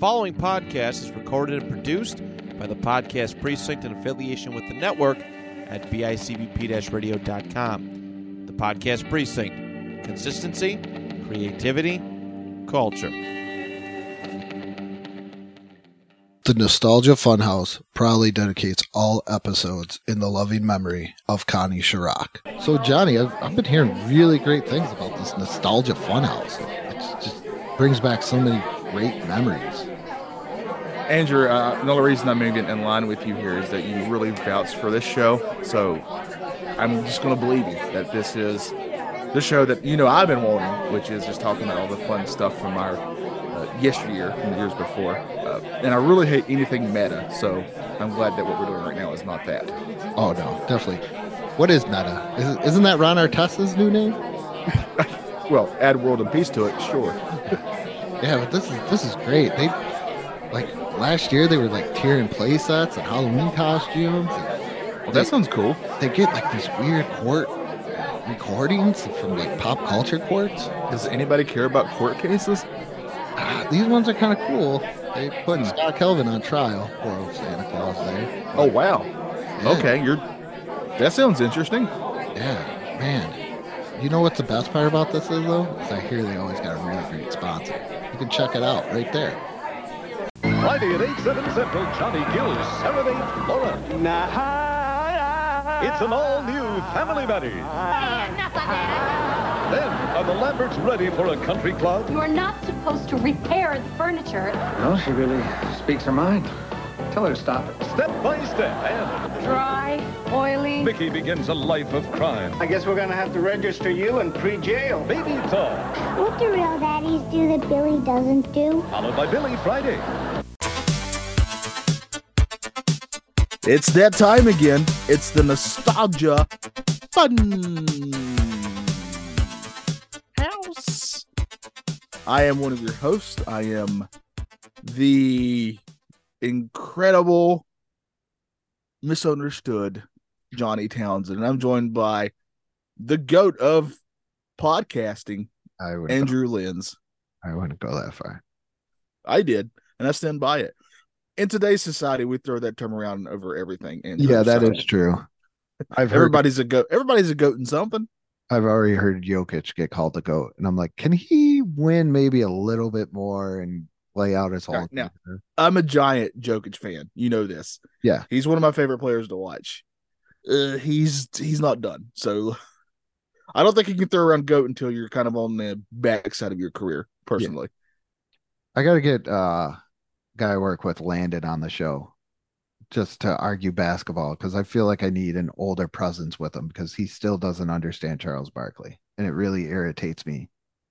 following podcast is recorded and produced by the Podcast Precinct in affiliation with the network at bicbp radio.com. The Podcast Precinct consistency, creativity, culture. The Nostalgia Funhouse proudly dedicates all episodes in the loving memory of Connie Chirac. So, Johnny, I've, I've been hearing really great things about this Nostalgia Funhouse. It just brings back so many great memories. Andrew, uh, another reason I'm moving in line with you here is that you really vouched for this show. So I'm just going to believe you that this is the show that you know I've been wanting, which is just talking about all the fun stuff from our uh, yesteryear and the years before. Uh, and I really hate anything meta, so I'm glad that what we're doing right now is not that. Oh no, definitely. What is meta? Is, isn't that Ron Artest's new name? well, add world and peace to it, sure. yeah, but this is this is great. They like last year they were like tearing play sets and Halloween costumes. And well, that sounds cool. They get like these weird court recordings from like pop culture courts. Does anybody care about court cases? Uh, these ones are kind of cool. They put hmm. Scott Calvin on trial. Poor Santa Claus there. Oh wow. Yeah. Okay, you're. That sounds interesting. Yeah, man. You know what's the best part about this is though? Is I hear they always got a really great sponsor. You can check it out right there. Friday at 8, 7 Central, Johnny Gill's Serenade Laura. Nah. It's an all-new Family Matters. Then, are the Lamberts ready for a country club? You're not supposed to repair the furniture. No, she really speaks her mind. Tell her to stop it. Step by step and... Dry, oily... Mickey begins a life of crime. I guess we're gonna have to register you in pre-jail. Baby talk. What do real daddies do that Billy doesn't do? Followed by Billy Friday. It's that time again. It's the nostalgia fun house. I am one of your hosts. I am the incredible, misunderstood Johnny Townsend, and I'm joined by the goat of podcasting, I would Andrew Lenz. I wouldn't go that far. I did, and I stand by it in today's society, we throw that term around over everything. And yeah, that is true. I've everybody's heard, a goat. Everybody's a goat in something. I've already heard Jokic get called a goat, and I'm like, can he win maybe a little bit more and lay out his whole? Now, I'm a giant Jokic fan. You know this. Yeah, he's one of my favorite players to watch. Uh, he's he's not done. So I don't think you can throw around goat until you're kind of on the backside of your career. Personally, yeah. I got to get uh guy I work with landed on the show just to argue basketball because I feel like I need an older presence with him because he still doesn't understand Charles Barkley, and it really irritates me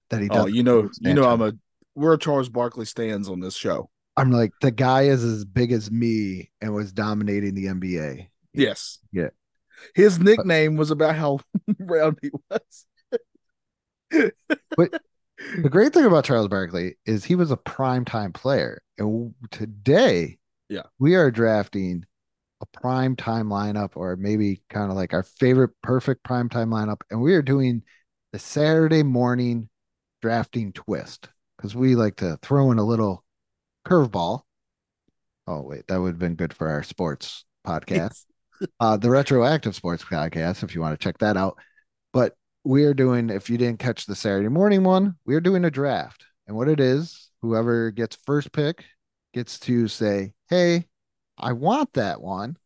that he. Oh, you know, you know, I'm a we're Charles Barkley stands on this show. I'm like the guy is as big as me and was dominating the NBA. Yes. Yeah. His nickname but, was about how round he was. but the great thing about Charles Barkley is he was a prime time player. And today, yeah, we are drafting a prime time lineup or maybe kind of like our favorite perfect prime time lineup. And we are doing the Saturday morning drafting twist because we like to throw in a little curveball. Oh, wait, that would have been good for our sports podcast. uh, the retroactive sports podcast, if you want to check that out. But we are doing, if you didn't catch the Saturday morning one, we are doing a draft. And what it is, whoever gets first pick gets to say, Hey, I want that one.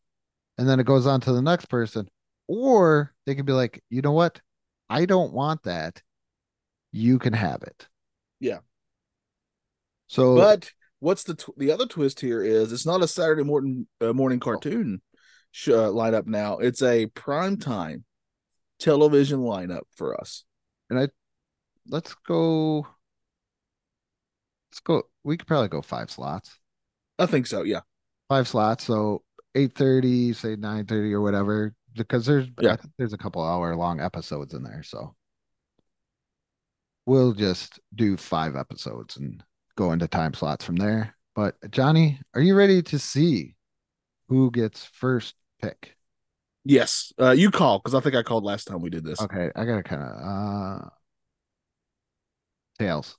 And then it goes on to the next person. Or they can be like, You know what? I don't want that. You can have it. Yeah. So, but what's the tw- the other twist here is it's not a Saturday morning uh, morning cartoon sh- uh, lineup now. It's a prime time television lineup for us. And I let's go let's go we could probably go five slots. I think so, yeah. Five slots. So eight thirty, say nine thirty or whatever. Because there's yeah. there's a couple hour long episodes in there. So we'll just do five episodes and go into time slots from there. But Johnny, are you ready to see who gets first pick? Yes, uh, you call because I think I called last time we did this. Okay, I gotta kind of uh tails.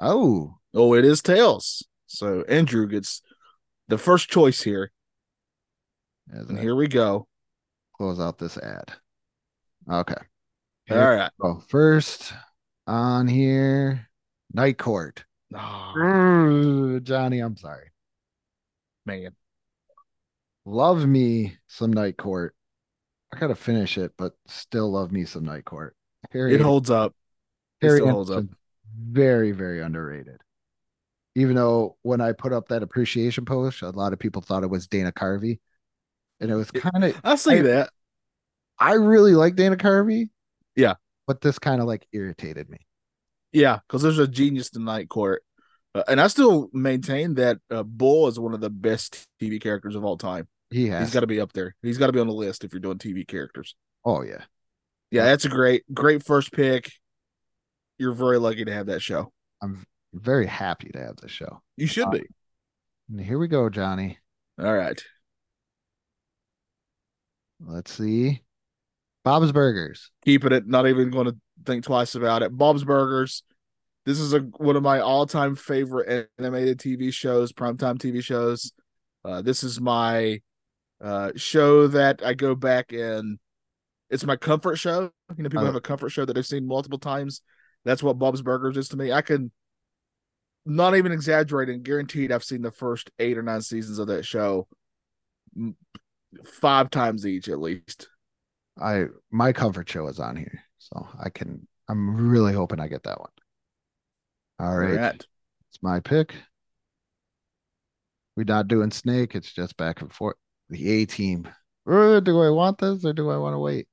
Oh, Oh, it is Tails. So Andrew gets the first choice here. as And I here we go. close out this ad. Okay. All right. So first on here, Night Court. Oh, Johnny, I'm sorry. man. Love me some Night Court. I gotta finish it, but still love me some Night Court. Harry, It holds up. It Harry holds up. Very, very underrated. Even though when I put up that appreciation post, a lot of people thought it was Dana Carvey. And it was kind of I see I- that. I really like Dana Carvey. Yeah. But this kind of like irritated me. Yeah, because there's a genius to Night Court. Uh, and I still maintain that uh, Bull is one of the best TV characters of all time. He has He's got to be up there. He's got to be on the list if you're doing TV characters. oh yeah. Yeah, that's a great, great first pick. You're very lucky to have that show. I'm very happy to have this show. You should Uh, be. And here we go, Johnny. All right. Let's see. Bob's Burgers. Keeping it, not even going to think twice about it. Bob's Burgers. This is a one of my all-time favorite animated TV shows, primetime TV shows. Uh, this is my uh, show that I go back and it's my comfort show. You know, people Uh, have a comfort show that they've seen multiple times. That's what Bob's Burgers is to me. I can not even exaggerating, guaranteed I've seen the first eight or nine seasons of that show five times each at least. I my comfort show is on here. So I can I'm really hoping I get that one. All right. It's my pick. We're not doing snake, it's just back and forth. The A team. Uh, Do I want this or do I want to wait?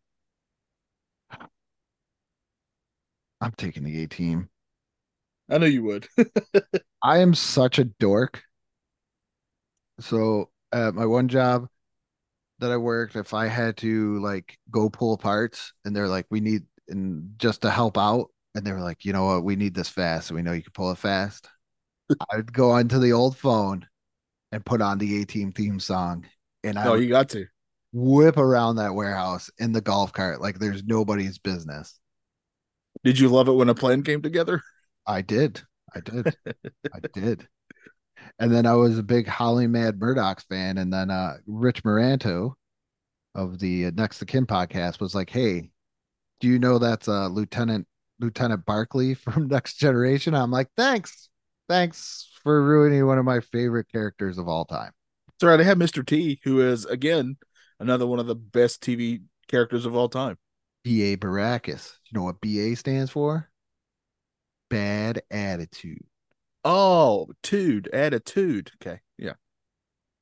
I'm taking the A team. I know you would. I am such a dork. So at my one job that I worked, if I had to like go pull parts and they're like, we need and just to help out, and they were like, you know what, we need this fast, so we know you can pull it fast. I'd go onto the old phone and put on the A team theme song and I no, you got to. whip around that warehouse in the golf cart like there's nobody's business. Did you love it when a plan came together? I did. I did. I did. And then I was a big Howling Mad Murdock's fan. And then uh, Rich Moranto of the Next to Kim podcast was like, Hey, do you know that's uh, Lieutenant Lieutenant Barclay from Next Generation? I'm like, Thanks. Thanks for ruining one of my favorite characters of all time. That's right. They have Mr. T, who is again another one of the best TV characters of all time. BA Baracus. You know what BA stands for? Bad attitude. Oh, tude, attitude. Okay, yeah.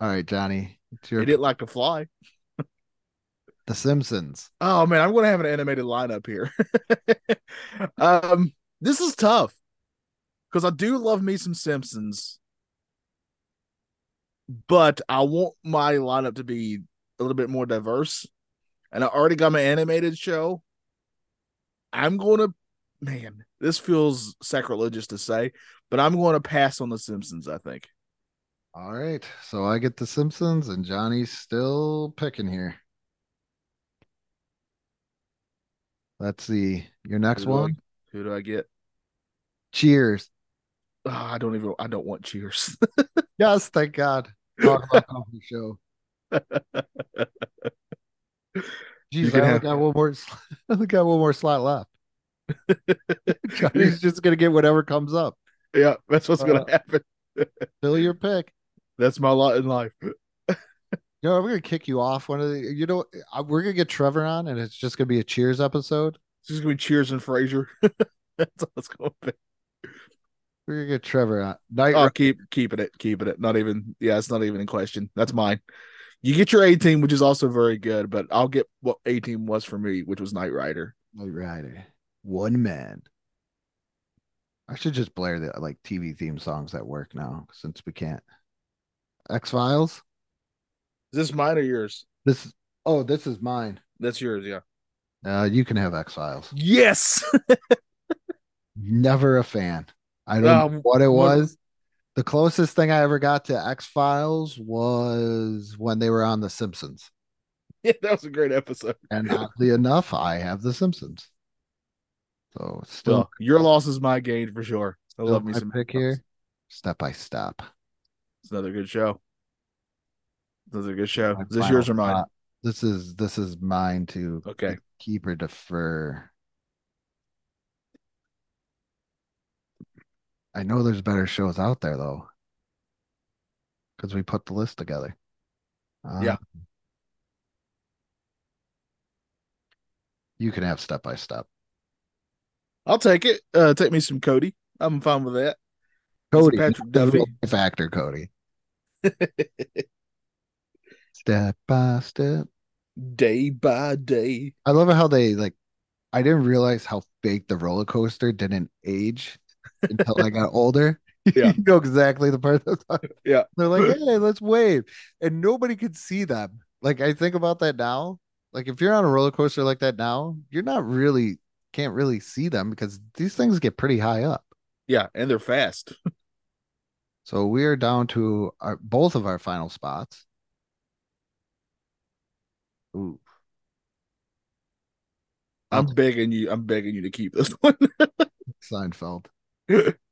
All right, Johnny. It's your He didn't like to fly. The Simpsons. Oh man, I'm gonna have an animated lineup here. um, this is tough because I do love me some Simpsons, but I want my lineup to be a little bit more diverse. And I already got my animated show. I'm going to, man, this feels sacrilegious to say, but I'm going to pass on the Simpsons. I think. All right. So I get the Simpsons and Johnny's still picking here. Let's see. Your next Who do I- one. who do I get? Cheers. Oh, I don't even. I don't want Cheers. Yes, thank God. Talk about coffee show. Jeez, I only have- got one more. I only got one more slot left. Johnny's just gonna get whatever comes up. yeah, that's what's Uh, gonna happen. Fill your pick. That's my lot in life. You know, we're gonna kick you off one of the. You know, we're gonna get Trevor on, and it's just gonna be a Cheers episode. It's just gonna be Cheers and Frasier. that's all it's gonna be. Gonna get Trevor on. Night Oh, keep keeping it, keeping it. Not even. Yeah, it's not even in question. That's mine. You get your A team, which is also very good, but I'll get what A team was for me, which was Knight Rider. Knight Rider. One man. I should just blare the like TV theme songs at work now since we can't. X Files. Is this mine or yours? This. Oh, this is mine. That's yours, yeah. Uh, you can have X Files. Yes. Never a fan. I don't know Um, what it what- was. The closest thing I ever got to X Files was when they were on The Simpsons. yeah, that was a great episode. And oddly enough, I have The Simpsons. So still Well, your loss is my gain for sure. I So love me some pick here. Step by step. It's another good show. Another good show. My Is this yours or mine? spot. This is this is mine to Okay. keep or defer. I know there's better shows out there though, because we put the list together. Yeah. Um, You can have step by step. I'll take it. Uh, take me some Cody. I'm fine with that. Cody, Patrick Duffy. factor, Cody. Step by step. Day by day. I love how they like. I didn't realize how fake the roller coaster didn't age until I got older. Yeah. you know exactly the part that's on. Yeah. They're like, hey, let's wave. And nobody could see them. Like, I think about that now. Like, if you're on a roller coaster like that now, you're not really, can't really see them because these things get pretty high up. Yeah, and they're fast. So we are down to our, both of our final spots. Ooh. I'm begging you. I'm begging you to keep this one. Seinfeld.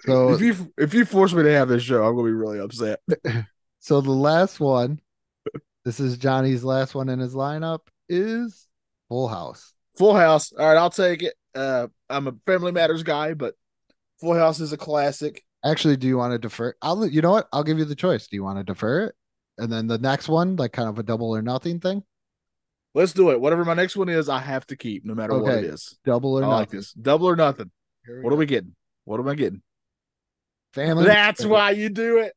So if you if you force me to have this show, I'm gonna be really upset. So the last one, this is Johnny's last one in his lineup, is Full House. Full House. All right, I'll take it. Uh, I'm a Family Matters guy, but Full House is a classic. Actually, do you want to defer? I'll, you know what? I'll give you the choice. Do you want to defer it? And then the next one, like kind of a double or nothing thing? Let's do it. Whatever my next one is, I have to keep, no matter what it is. Double or I like nothing. this. Double or nothing. What go. are we getting? What am I getting? Family. That's why you do it.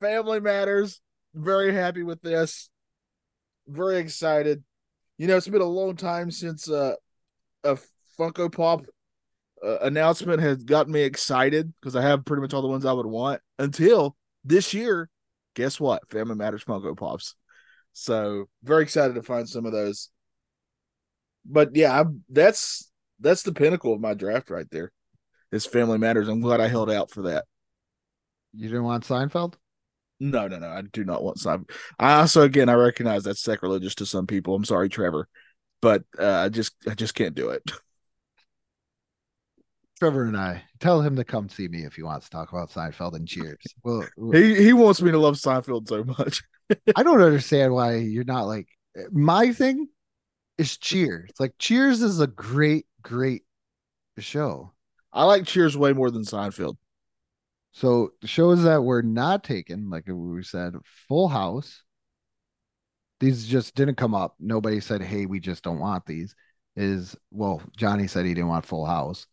Family Matters. Very happy with this. Very excited. You know, it's been a long time since uh, a Funko Pop uh, announcement has gotten me excited because I have pretty much all the ones I would want until this year. Guess what? Family Matters Funko Pops. So very excited to find some of those. But yeah, I'm, that's that's the pinnacle of my draft right there. Is Family Matters. I'm glad I held out for that. You didn't want Seinfeld? No, no, no. I do not want Simon. I also, again, I recognize that's sacrilegious to some people. I'm sorry, Trevor, but uh, I just, I just can't do it. Trevor and I tell him to come see me if he wants to talk about Seinfeld and Cheers. Well, He he wants me to love Seinfeld so much. I don't understand why you're not like my thing is Cheers. Like Cheers is a great, great show. I like Cheers way more than Seinfeld. So shows that were not taken, like we said, Full House. These just didn't come up. Nobody said, "Hey, we just don't want these." Is well, Johnny said he didn't want Full House.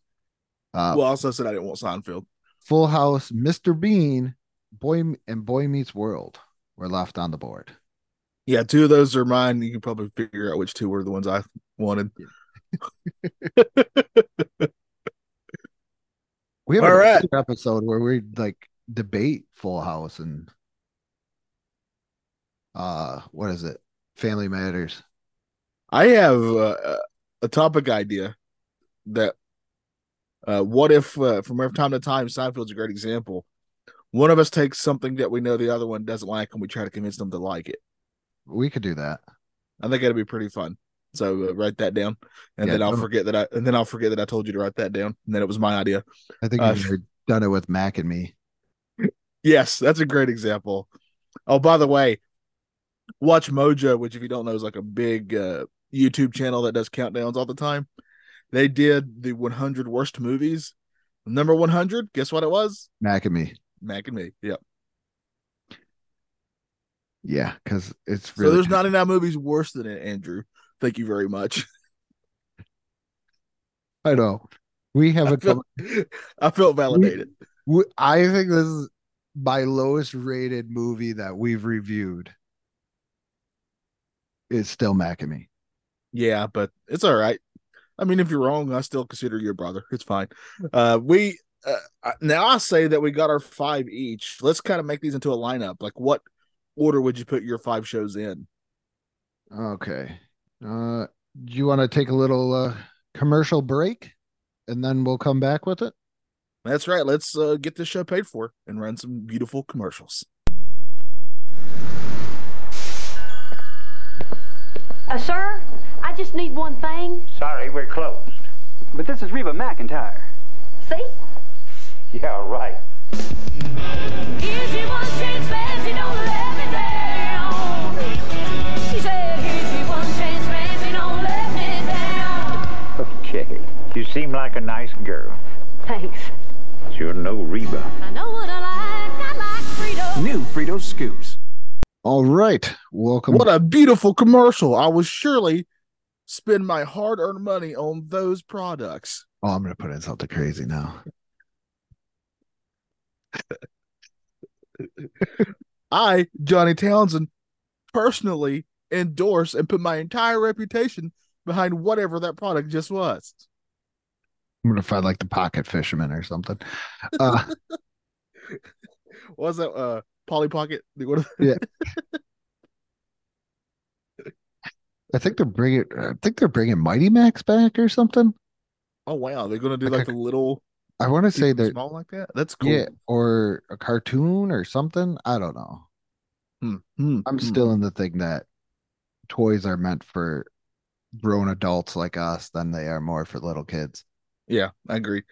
Uh, well, I also said I didn't want Seinfeld. Full House, Mr. Bean, Boy and Boy Meets World were left on the board. Yeah, two of those are mine. You can probably figure out which two were the ones I wanted. We have All a right. episode where we like debate Full House and uh, what is it? Family Matters. I have uh, a topic idea that uh, what if uh, from time to time Seinfeld's a great example. One of us takes something that we know the other one doesn't like, and we try to convince them to like it. We could do that. I think that'd be pretty fun. So uh, write that down, and Yeah, then I'll forget that I and then I'll forget that I told you to write that down, and then it was my idea. I think Uh, you've done it with Mac and me. Yes, that's a great example. Oh, by the way, WatchMojo, which if you don't know is like a big uh, YouTube channel that does countdowns all the time. They did the 100 worst movies. Number 100, guess what it was? Mac and me. Mac and me. Yep. Yeah, because it's really. So there's 99 movies worse than it, Andrew. Thank you very much. I know. We have I, a feel, I felt validated. we, I think this is my lowest rated movie that we've reviewed. Is still Mac and me. Yeah, but it's all right. I mean, if you're wrong, I still consider you a brother. It's fine. Uh, we uh, now I say that we got our five each. Let's kind of make these into a lineup. Like, what order would you put your five shows in? Okay. Uh, do you want to take a little uh, commercial break and then we'll come back with it? That's right. Let's uh, get this show paid for and run some beautiful commercials. Uh, sir, I just need one thing. Sorry, we're closed. But this is Reba McEntire. See? Yeah, right. Here's your one chance, fancy, don't let me down. She said, here's your one chance, fancy, don't let me down. Okay. You seem like a nice girl. Thanks. You're no Reba. I know what I like, I like freedom. New Frito Scoops. All right. Welcome. What a beautiful commercial. I was surely spend my hard earned money on those products. oh, I'm going to put in something crazy now. I, Johnny Townsend, personally endorse and put my entire reputation behind whatever that product just was. I'm going to find like the pocket fisherman or something. Uh, was that uh Polly Pocket? Yeah. I think they're bringing. I think they're bringing Mighty Max back or something. Oh wow, they're gonna do Like like a- the little I want to say they're small like that. That's cool. yeah, or a cartoon or something. I don't know. Hmm, hmm, I'm hmm. still in the thing that toys are meant for grown adults like us than they are more for little kids. Yeah, I agree.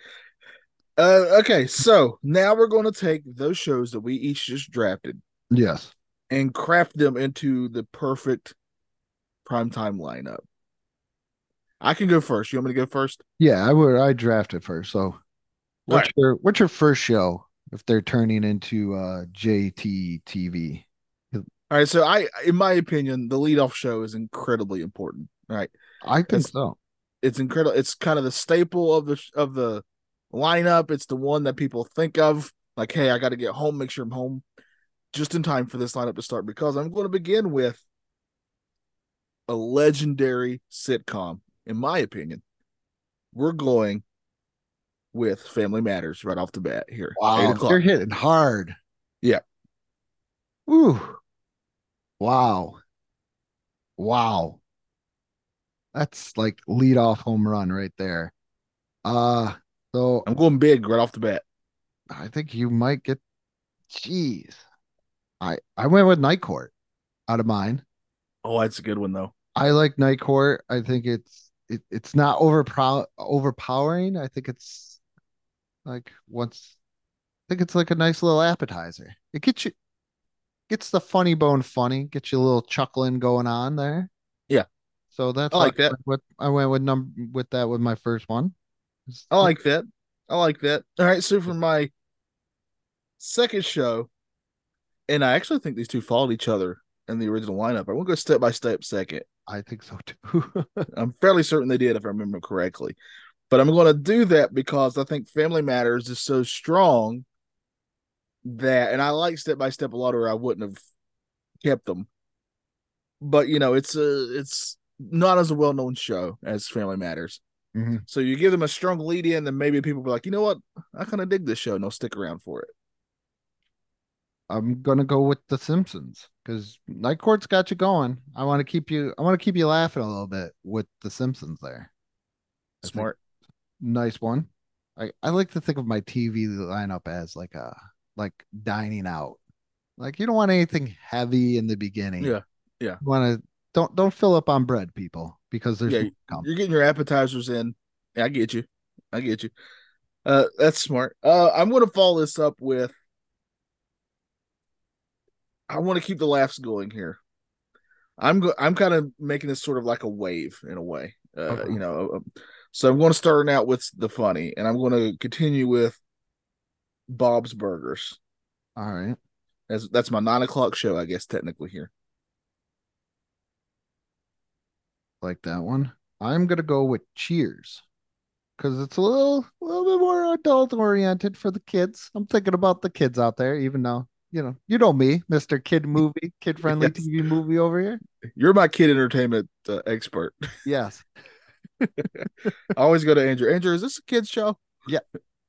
Uh, okay, so now we're going to take those shows that we each just drafted Yes. and craft them into the perfect primetime lineup. I can go first. You want me to go first? Yeah, I would. I drafted first. So, what's right. your what's your first show if they're turning into uh JT TV? All right. So I, in my opinion, the leadoff show is incredibly important. Right. I think It's- so. It's incredible. It's kind of the staple of the of the lineup. It's the one that people think of. Like, hey, I got to get home. Make sure I'm home just in time for this lineup to start. Because I'm going to begin with a legendary sitcom. In my opinion, we're going with Family Matters right off the bat here. Wow, they're hitting hard. Yeah. Ooh. Wow. Wow. That's like lead off home run right there. Uh so I'm going big right off the bat. I think you might get jeez. I I went with Night Court out of mine. Oh, that's a good one though. I like Night Court. I think it's it, it's not overpow overpowering. I think it's like once I think it's like a nice little appetizer. It gets you gets the funny bone funny, gets you a little chuckling going on there. Yeah. So that's I like that. with I went with num with that with my first one. I like that. I like that. All right, so for my second show, and I actually think these two followed each other in the original lineup. I won't go step by step second. I think so too. I'm fairly certain they did, if I remember correctly. But I'm going to do that because I think Family Matters is so strong that, and I like step by step a lot, or I wouldn't have kept them. But you know, it's a it's not as a well known show as Family Matters. Mhm. So you give them a strong lead in, then maybe people will be like, you know what, I kind of dig this show, and they'll stick around for it. I'm gonna go with The Simpsons because Night Court's got you going. I want to keep you. I want to keep you laughing a little bit with The Simpsons there. I Smart. nice one. I I like to think of my TV lineup as like a like dining out. Like you don't want anything heavy in the beginning. Yeah, yeah. You want to don't don't fill up on bread, people, because there's Yeah. You're getting your appetizers in. Yeah, I get you. I get you. Uh, that's smart. Uh, I'm going to follow this up with. I want to keep the laughs going here. I'm go- I'm kind of making this sort of like a wave in a way. Uh, Okay. you know, uh, so I'm going to start out with the funny, and I'm going to continue with Bob's Burgers. All right. As that's my nine o'clock show, I guess technically here. like that one. I'm gonna go with Cheers because it's a little, a little bit more adult oriented for the kids. I'm thinking about the kids out there, even though you know, you know me, Mister Kid Movie, kid friendly Yes. TV movie over here. You're my kid entertainment uh, expert. Yes, I always go to Andrew. Andrew, is this a kids show? Yeah.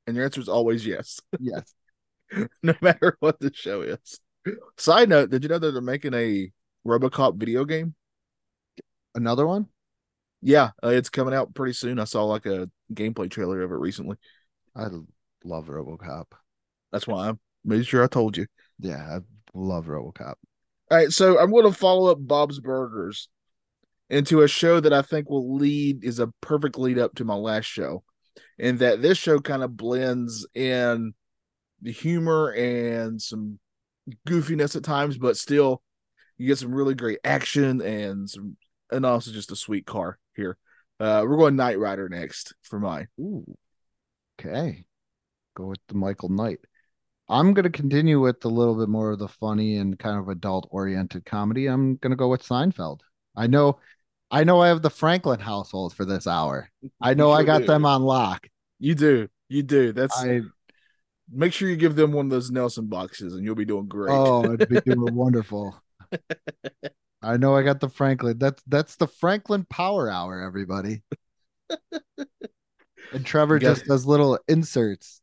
And your answer is always yes, yes. no matter what the show is. Side note: Did you know that they're making a RoboCop video game? Another one. Yeah, uh, it's coming out pretty soon. I saw like a gameplay trailer of it recently. I love RoboCop. That's why I made sure I told you. Yeah, I love RoboCop. All right, so I'm going to follow up Bob's Burgers into a show that I think will lead is a perfect lead up to my last show, and that this show kind of blends in the humor and some goofiness at times, but still you get some really great action and some and also just a sweet car here. Uh we're going Knight Rider next for mine. Ooh. Okay. Go with the Michael Knight. I'm going to continue with a little bit more of the funny and kind of adult oriented comedy. I'm going to go with Seinfeld. I know I know I have the Franklin household for this hour. I know I got do. them on lock. You do. You do. That's I make sure you give them one of those Nelson boxes and you'll be doing great. oh, it'd be doing wonderful. I know I got the Franklin. That's that's the Franklin Power Hour, everybody. and Trevor just does little inserts.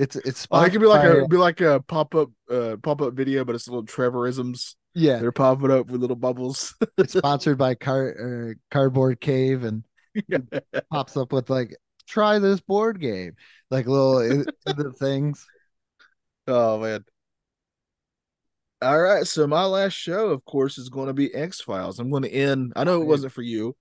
It's it's Oh, it could be like a be like a pop up uh pop up video, but it's little Trevorisms. yeah. They're popping up with little bubbles. It's sponsored by Car uh, Cardboard Cave and pops up with like try this board game, like little the things. oh man. All right, so my last show, of course, is going to be X Files. I'm going to end. I know it wasn't for you,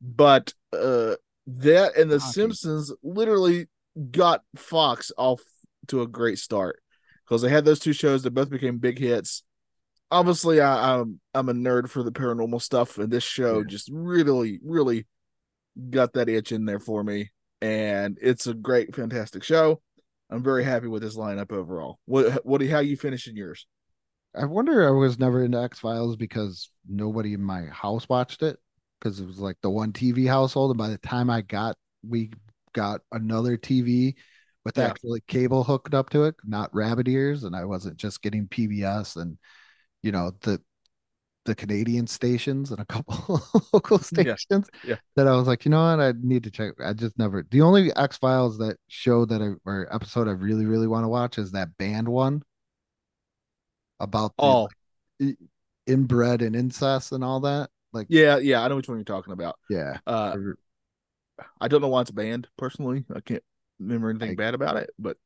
but uh that and The. Simpsons literally got Fox off to a great start because they had those two shows that both became big hits. Obviously, I, I'm I'm a nerd for the paranormal stuff, and this show Yeah. just really, really got that itch in there for me. And it's a great, fantastic show. I'm very happy with this lineup overall. What what how you finishing yours? I wonder I was never into X Files because nobody in my house watched it because it was like the one TV household. And by the time I got, we got another TV with Yeah. actually cable hooked up to it, not rabbit ears, and I wasn't just getting PBS and you know the the Canadian stations and a couple local stations. Yeah. That I was like, you know what, I need to check. I just never. The only X Files that show that I or episode I really really want to watch is that band one about the Oh, i- inbred and incest and all that. Like, yeah, yeah, I know which one you're talking about. yeah, Uh, I don't know why it's banned personally. I can't remember anything Like- bad about it, but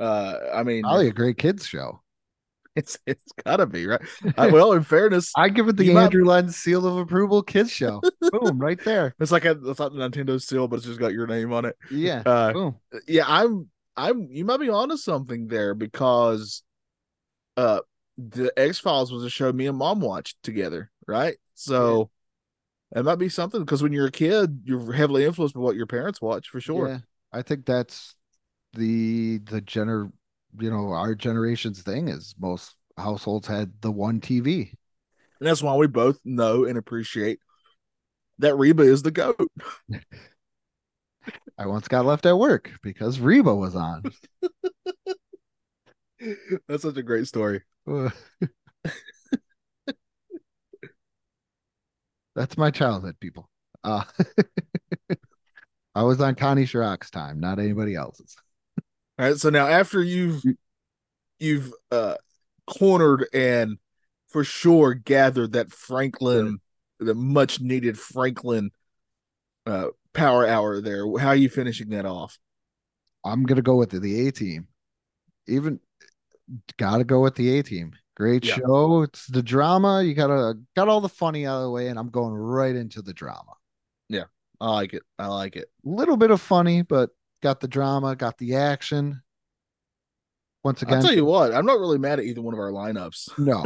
uh, I mean, probably a great kids show. it's it's gotta be right. I, well, in fairness, I give it the might- Andrew Lenz seal of approval kids show. Boom, right there. it's like a, it's not the Nintendo seal, but it's just got your name on it. Yeah. Uh, Boom. yeah, I'm I'm you might be onto something there because uh the X Files was a show me and mom watched together, right? So it might be something because when you're a kid, you're heavily influenced by what your parents watch for sure. Yeah. I think that's the the gener you know, our generation's thing is most households had the one TV. And that's why we both know and appreciate that Reba is the goat. I once got left at work because Reba was on. That's such a great story. That's my childhood, people. Uh, I was on Connie Chirac's time, not anybody else's. All right. So now after you've you've uh cornered and for sure gathered that Franklin, the much needed Franklin uh power hour there, how are you finishing that off? I'm gonna go with the, the A team. Even gotta go with the A team. Great Yeah. show. It's the drama. You gotta got all the funny out of the way, and I'm going right into the drama. I like it. I like it. A little bit of funny, but got the drama, got the action. Once again, I'll tell you what, I'm not really mad at either one of our lineups. no,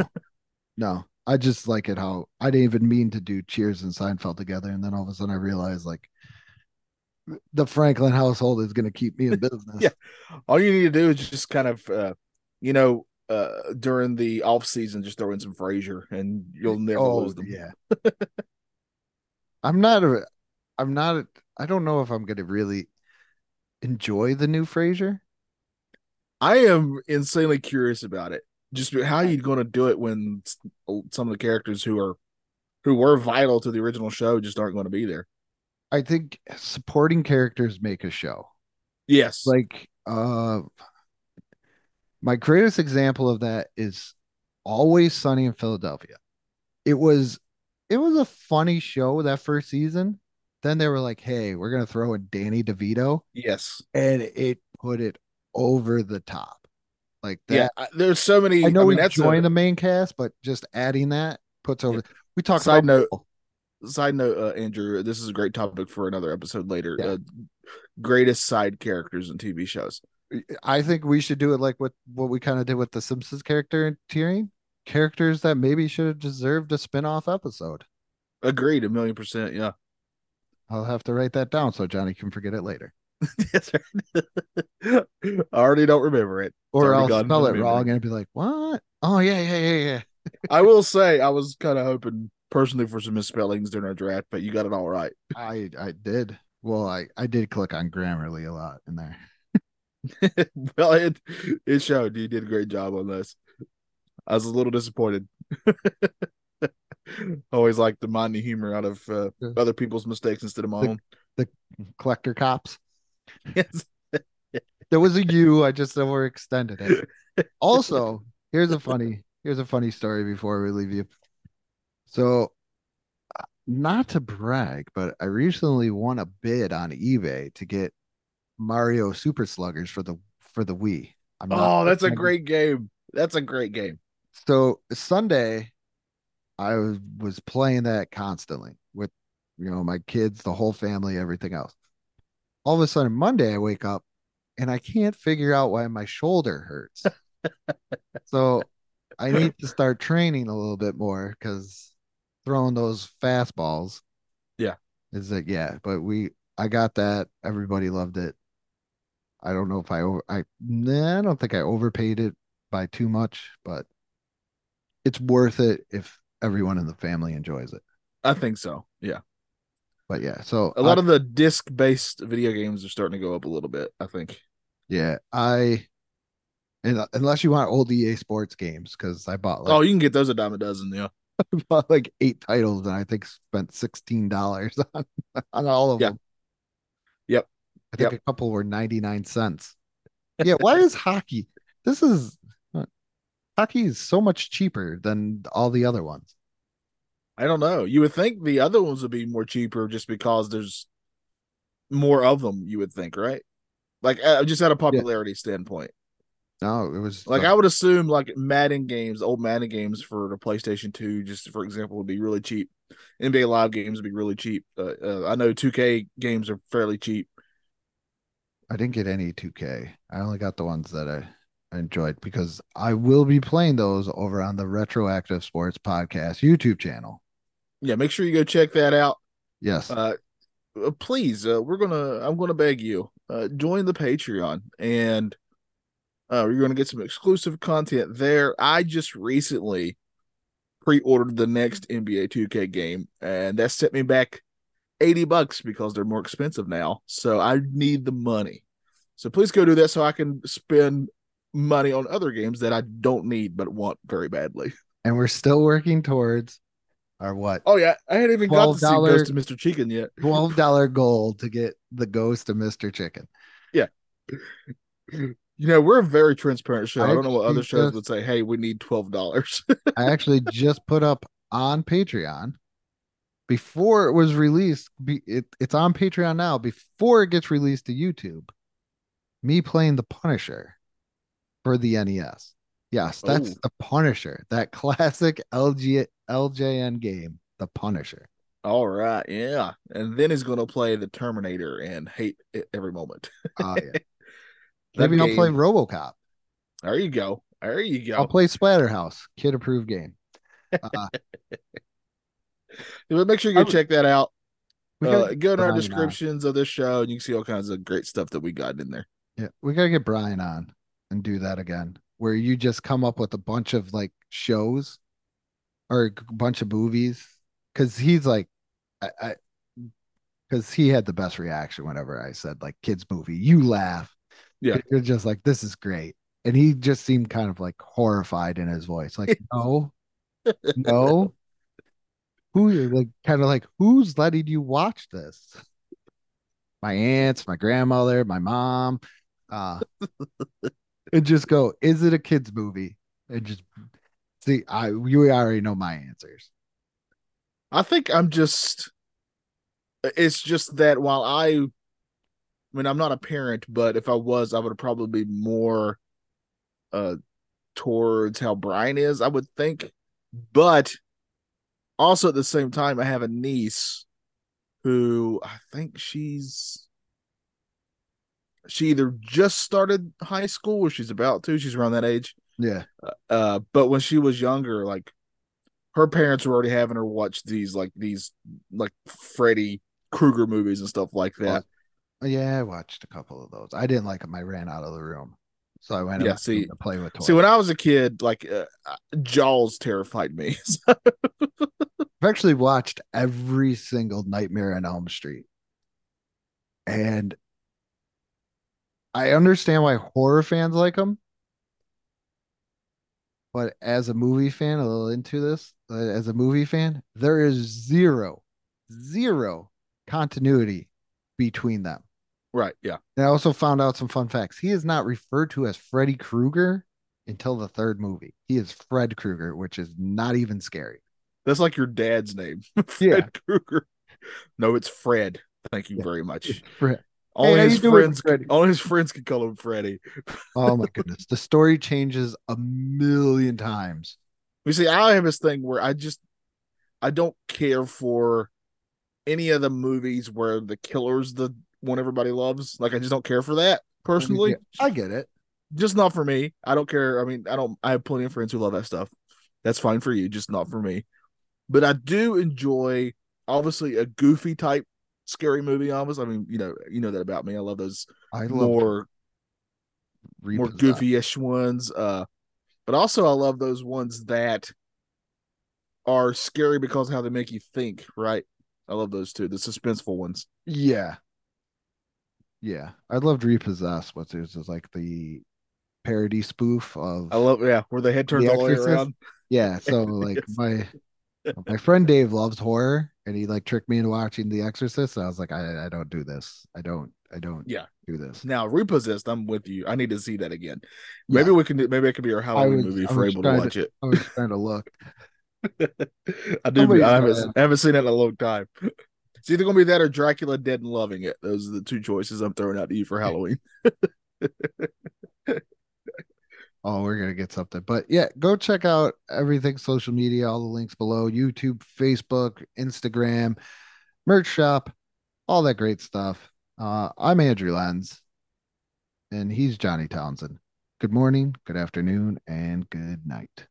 no. I just like it how I didn't even mean to do Cheers and Seinfeld together, and then all of a sudden I realized like the Franklin household is going to keep me in business. Yeah. All you need to do is just kind of uh you know uh during the off season just throw in some Frasier and you'll never oh lose them. yeah. I'm not a. I'm not. I don't know if I'm going to really enjoy the new Frasier. I am insanely curious about it. Just how you going to do it when some of the characters who are who were vital to the original show just aren't going to be there. I think supporting characters make a show. Yes, like uh my greatest example of that is always sunny in philadelphia it was it was a funny show that first season then they were like hey we're gonna throw in danny devito yes, and it put it over the top like that yeah. I- There's so many. i know we mean, that's joined a, the main cast but just adding that puts over we talked Side about note, side note, uh, Andrew. This is a great topic for another episode later. Yeah. Uh, greatest side characters in TV shows. I think we should do it like what what we kind of did with the Simpsons character tiering. Characters that maybe should have deserved a spin-off episode. Agreed, a million percent. Yeah. I'll have to write that down so Johnny can forget it later. That's right. I already don't remember it. Or I'll spell it wrong and be like, what? Oh yeah, yeah, yeah, yeah. I will say I was kind of hoping personally for some misspellings during our draft, but you got it all right. I I did. Well, I I did click on Grammarly a lot in there. well, it it showed you did a great job on this. I was a little disappointed. Always like to mind the humor out of uh, other people's mistakes instead of my The- own. The collector cops. Yes. There was a you. I just overextended it. Also, here's a funny here's a funny story before we leave you. So, uh, not to brag, but I recently won a bid on eBay to get Mario Super Sluggers for the for the Wii. I'm Oh, that's a great game. That's a great game. So Sunday, I was, was playing that constantly with you know my kids, the whole family, everything else. All of a sudden, Monday, I wake up and I can't figure out why my shoulder hurts. so I need to start training a little bit more because throwing those fastballs. Yeah. Is it yeah, but we I got that. Everybody loved it. I don't know if I over I nah, I don't think I overpaid it by too much, but it's worth it if everyone in the family enjoys it. I think so. Yeah. But yeah, so A lot I- of the disc based video games are starting to go up a little bit, I think. yeah, I and unless you want old EA Sports games, because I bought like oh, you can get those a dime a dozen, yeah. I bought like eight titles and I think spent sixteen dollars on on all of Yeah. them. Yep. I think Yep. a couple were ninety nine cents. Yeah, why is hockey? This is hockey is so much cheaper than all the other ones. I don't know. You would think the other ones would be more cheaper just because there's more of them, you would think, right? Like uh, just at a popularity standpoint. No, it was Like I would assume like Madden games, old Madden games for the PlayStation 2, just for example, would be really cheap. NBA Live games would be really cheap. Uh, uh, I know 2K games are fairly cheap. I didn't get any 2K. I only got the ones that I I enjoyed because I will be playing those over on the Retroactive Sports Podcast YouTube channel. Yeah, make sure you go check that out. Yes. Uh, uh, please, uh, we're gonna. I'm gonna beg you, uh, join the Patreon, and uh, we're gonna get some exclusive content there. I just recently pre-ordered the next NBA 2K game, and that set me back eighty bucks because they're more expensive now. So I need the money. So please go do that so I can spend money on other games that I don't need but want very badly. and we're still working towards our what Oh yeah, I hadn't even got to see Ghost of Mr. Chicken yet. twelve dollar goal to get the ghost of Mr. Chicken. Yeah. You know, we're a very transparent show. I, I don't know what other shows just- would say, "Hey, we need twelve dollars." I actually just put up on Patreon before it was released. Be, it, it's on Patreon now before it gets released to YouTube. Me playing the Punisher for the NES. Yes, that's Oh. the Punisher, that classic LG LJN game, the Punisher. All right, yeah, and then he's going to play the Terminator and hate it every moment. Oh yeah. Maybe I'll play RoboCop. There you go. There you go. I'll play Splatterhouse, kid approved game. Uh, But make sure you go check that out. Uh, go to our Brian on. descriptions of this show, and you can see all kinds of great stuff that we got in there. Yeah, we gotta get Brian on and do that again, where you just come up with a bunch of like shows or a bunch of movies, because he's like, I, I, because he had the best reaction whenever I said like kids movie. You laugh, Yeah. You're just like this is great, and he just seemed kind of like horrified in his voice, like no, no. Who you're like kind of like who's letting you watch this? My aunts, my grandmother, my mom, uh and just go, is it a kids movie? And just see, I you already know my answers. I think I'm just. It's just that while I, I mean, I'm not a parent, but if I was, I would probably be more, uh, towards how Brian is. I would think, but also at the same time, I have a niece who I think she's she either just started high school or she's about to. She's around that age. Yeah. Uh, but when she was younger, like her parents were already having her watch these like these like Freddy Krueger movies and stuff like that. Yeah, I watched a couple of those. I didn't like them. I ran out of the room. So I went Yeah, see- to play with toys. See, when I was a kid, like uh, Jaws terrified me. I've actually watched every single Nightmare on Elm Street. And I understand why horror fans like them. But as a movie fan, a little into this, uh, as a movie fan, there is zero, zero continuity between them. right? Yeah. And I also found out some fun facts. He is not referred to as Freddy Krueger until the third movie. He is Fred Krueger, which is not even scary. That's like your dad's name, Fred Yeah. Krueger. No, it's Fred. Thank you Yeah. very much. Fred. Only how his you doing, friends, Freddy? only his friends can call him Freddy. Oh my goodness. The story changes a million times. You see, I have this thing where I just I don't care for any of the movies where the killer's the one everybody loves. Like I just don't care for that personally. I get it. Just not for me. I don't care. I mean, I don't I have plenty of friends who love that stuff. That's fine for you, just not for me. But I do enjoy obviously a goofy type scary movie almost. I mean, you know, you know that about me. I love those I love more more goofy-ish ones. Uh, but also I love those ones that are scary because of how they make you think. Right? I love those too. The suspenseful ones. Yeah. Yeah. I loved Repossessed, what is is like the parody spoof of I love yeah, where the head turns The all the way around. Yeah, so like Yes. my my friend Dave loves horror and he like tricked me into watching The Exorcist. I was like, I, I don't do this. I don't I don't Yeah. do this. Now repossessed. I'm with you. I need to see that again. Maybe we can. do Maybe it could be our Halloween was- movie if we're able to trying to- watch it. I was trying to look. I do. I haven't, I haven't seen it in a long time. It's either gonna be that or Dracula Dead and Loving It. Those are the two choices I'm throwing out to you for Halloween. Oh, we're gonna get something. But yeah, go check out everything social media, all the links below, YouTube, Facebook, Instagram, merch shop, all that great stuff. Uh, I'm Andrew Lenz, and he's Johnny Townsend. Good morning, good afternoon, and good night.